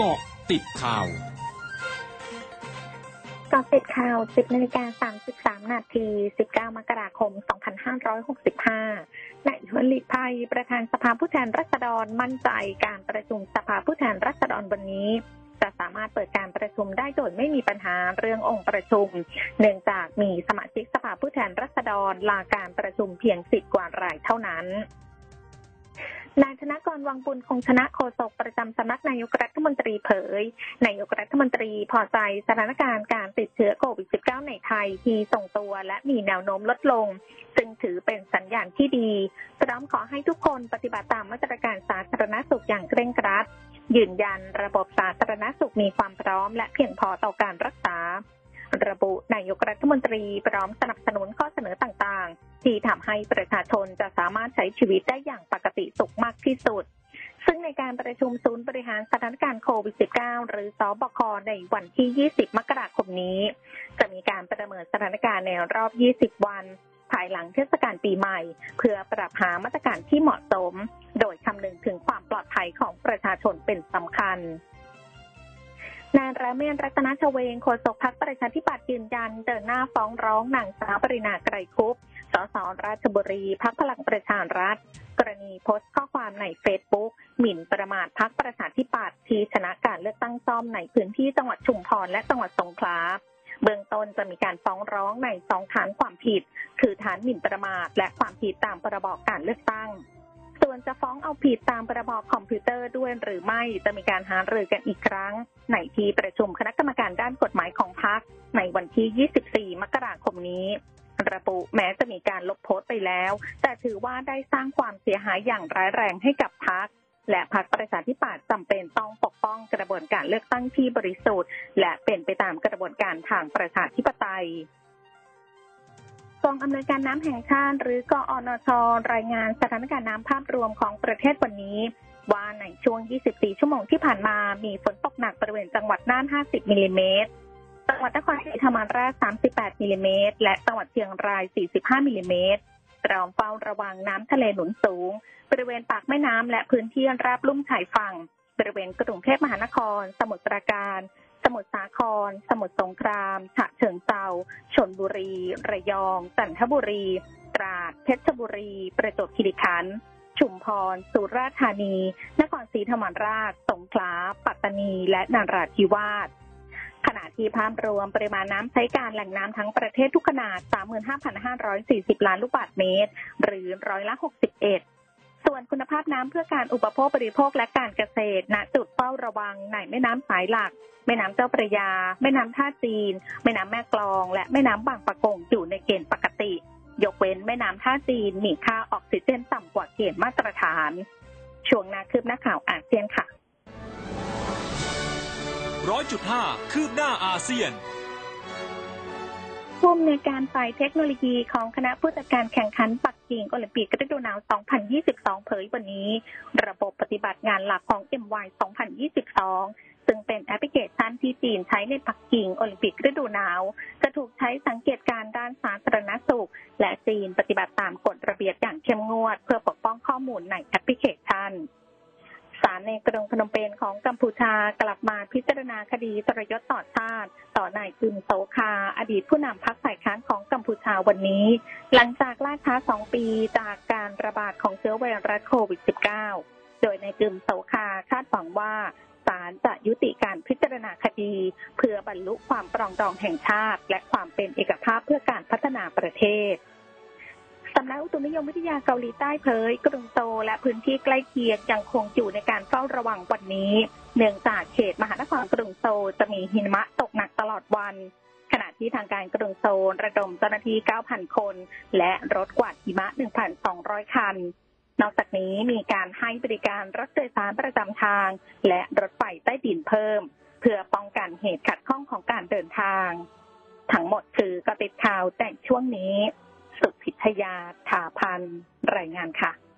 เกาะติดข่าวกาะติดข่าว 10นาฬิกา33 นาที 19 มกราคม 2565นายชวนหลีกภัย ประธานสภาผู้แทนราษฎรมั่นใจการประชุมสภาผู้แทนราษฎรวันนี้จะสามารถเปิดการประชุมได้โดยไม่มีปัญหาเรื่ององค์ประชุม เนื่องจากมีสมาชิกสภาผู้แทนราษฎรลาการประชุมเพียงสิบกว่ารายเท่านั้น นายธนกรวังบุญคงชนะโฆษกประจำสำนักนายกรัฐมนตรีเผย นายกรัฐมนตรีพอใจสถานการณ์การติดเชื้อโควิด -19 ในไทยที่ส่งตัวและมีแนวโน้มลดลง ซึ่งถือเป็นสัญญาณที่ดี พร้อมขอให้ทุกคนปฏิบัติตามมาตรการสาธารณสุขอย่างเคร่งครัด ยืนยันระบบสาธารณสุขมีความพร้อม และเพียงพอต่อการรักษา ระบุนายกรัฐมนตรีพร้อมสนับสนุนข้อเสนอต่างๆ ที่ทำให้ประชาชนจะสามารถใช้ชีวิตได้อย่างปกติสุขมากที่สุด ซึ่งในการประชุมศูนย์บริหารสถานการณ์โควิด -19 หรือสบคในวันที่ 20 มกราคมนี้ จะมีการประเมินสถานการณ์ในรอบ 20 วันภายหลังเทศกาลปีใหม่ เพื่อปรับหามาตรการที่เหมาะสม โดยคำนึงถึงความปลอดภัยของประชาชนเป็นสำคัญนายระเมนรัตนชเวงโฆษกพักประชาธิปัตย์ยืนยัน เดินหน้าฟ้องร้องนางสาวปรินาไกรคุป สราชบุรีพักพลังประชารัฐ กรณีโพสต์ข้อความในเฟซบุ๊กหมิ่นประมาทพักประชาธิปัตย์ที่ชนะการเลือกตั้งซ่อมในพื้นที่จังหวัดชุมพรและจังหวัดสงขลาเบื้องต้นจะมีการฟ้องร้องในสองฐานความผิด คือฐานหมิ่นประมาทและความผิดตามพรบการเลือกตั้ง ส่วนจะฟ้องเอาผิดตามพรบคอมพิวเตอร์ด้วยหรือไม่จะมีการหารือกันอีกครั้ง ในที่ประชุมคณะกรรมการด้านกฎหมายของพรรคในวันที่ 24 มกราคมนี้ ระบุแม้จะมีการลบโพสต์ไปแล้ว แต่ถือว่าได้สร้างความเสียหายอย่างร้ายแรงให้กับพรรคและพรรคประชาธิปัตย์จำเป็นต้องปกป้องกระบวนการเลือกตั้งที่บริสุทธิ์ และเป็นไปตามกระบวนการทางประชาธิปไตยกองอำนวยการน้ำแห่งชาติ หรือกอนชรายงานสถานการณ์น้ำภาพรวมของประเทศวันนี้ ว่าในช่วง 24 ชั่วโมงที่ผ่านมามีฝนตกหนักบริเวณจังหวัดน่าน 50 มิลลิเมตร จังหวัดนครศรีธรรมราช 38 มิลลิเมตร และจังหวัดเชียงราย 45 มิลลิเมตรเตรียมเฝ้าระวังน้ำทะเลหนุนสูง บริเวณปากแม่น้ำและพื้นที่ราบลุ่มชายฝั่ง บริเวณกรุงเทพมหานคร สมุทรปราการ สมุทรสาคร สมุทรสงคราม ฉะเชิงเทราชนบุรี ระยอง จันทบุรี ตราด เพชรบุรี ประจวบคีรีขันธ์ชุมพร สุราษฎร์ธานี นครศรีธรรมราช สงขลา ปัตตานี และนราธิวาส ขณะที่ภาพรวมปริมาณน้ำใช้การแหล่งน้ำทั้งประเทศทุกขนาด 35,540 ล้านลูกบาศก์เมตร หรือร้อยละ 61ส่วนคุณภาพน้ำเพื่อการอุปโภคบริโภคและการเกษตร ณ จุดเฝ้าระวังในแม่น้ำสายหลัก แม่น้ำเจ้าพระยา แม่น้ำท่าจีน แม่น้ำแม่กลอง และแม่น้ำบางปะกงอยู่ในเกณฑ์ปกติ ยกเว้นแม่น้ำท่าจีนมีค่าออกซิเจนต่ำกว่าเกณฑ์มาตรฐาน ช่วงนาคืบหน้าข่าวอาเซียนค่ะ ร้อยจุดห้าคืบหน้าอาเซียนผู้อำนวยการฝ่ายเทคโนโลยีของคณะผู้จัดการแข่งขันปักกิ่งโอลิมปิกฤดูหนาว 2022 เผยวันนี้ ระบบปฏิบัติงานหลักของ MY 2022 ซึ่งเป็นแอปพลิเคชันที่จีนใช้ในปักกิ่งโอลิมปิกฤดูหนาว จะถูกใช้สังเกตการด้านสาธารณสุข และจีนปฏิบัติตามกฎระเบียบอย่างเข้มงวด เพื่อปกป้องข้อมูลในแอปพลิเคชัน ศาลในกรุงพนมเปญของกัมพูชากลับมาพิจารณาคดีทรยศต่อชาติ ต่อนายกึมโสคา อดีตผู้นำพรรคฝ่ายค้านของกัมพูชาวันนี้ หลังจากล่าช้าสองปีจากการระบาดของเชื้อไวรัสโควิด -19 โดยนายกึมโสคาคาดหวังว่าศาลจะยุติการพิจารณาคดี เพื่อบรรลุความปรองดองแห่งชาติ และความเป็นเอกภาพเพื่อการพัฒนาประเทศ สำนักอุตุนิยมวิทยาเกาหลีใต้เผยกรุงโซและพื้นที่ใกล้เคียงยังคงอยู่ในการเฝ้าระวังวันนี้ เนื่องจากเขตมหานครกรุงโซจะมีหิมะตกหนักตลอดวัน ขณะที่ทางการกรุงโซระดมเจ้าหน้าที่ 9,000 คน และรถกวาดหิมะ 1,200 คัน นอกจากนี้มีการให้บริการรถโดยสารประจำทาง และรถไฟใต้ดินเพิ่ม เพื่อป้องกันเหตุขัดข้องของการเดินทาง ทั้งหมดคือกระติดข่าวแต่ช่วงนี้ สุพิทยาถาพันรายงานค่ะ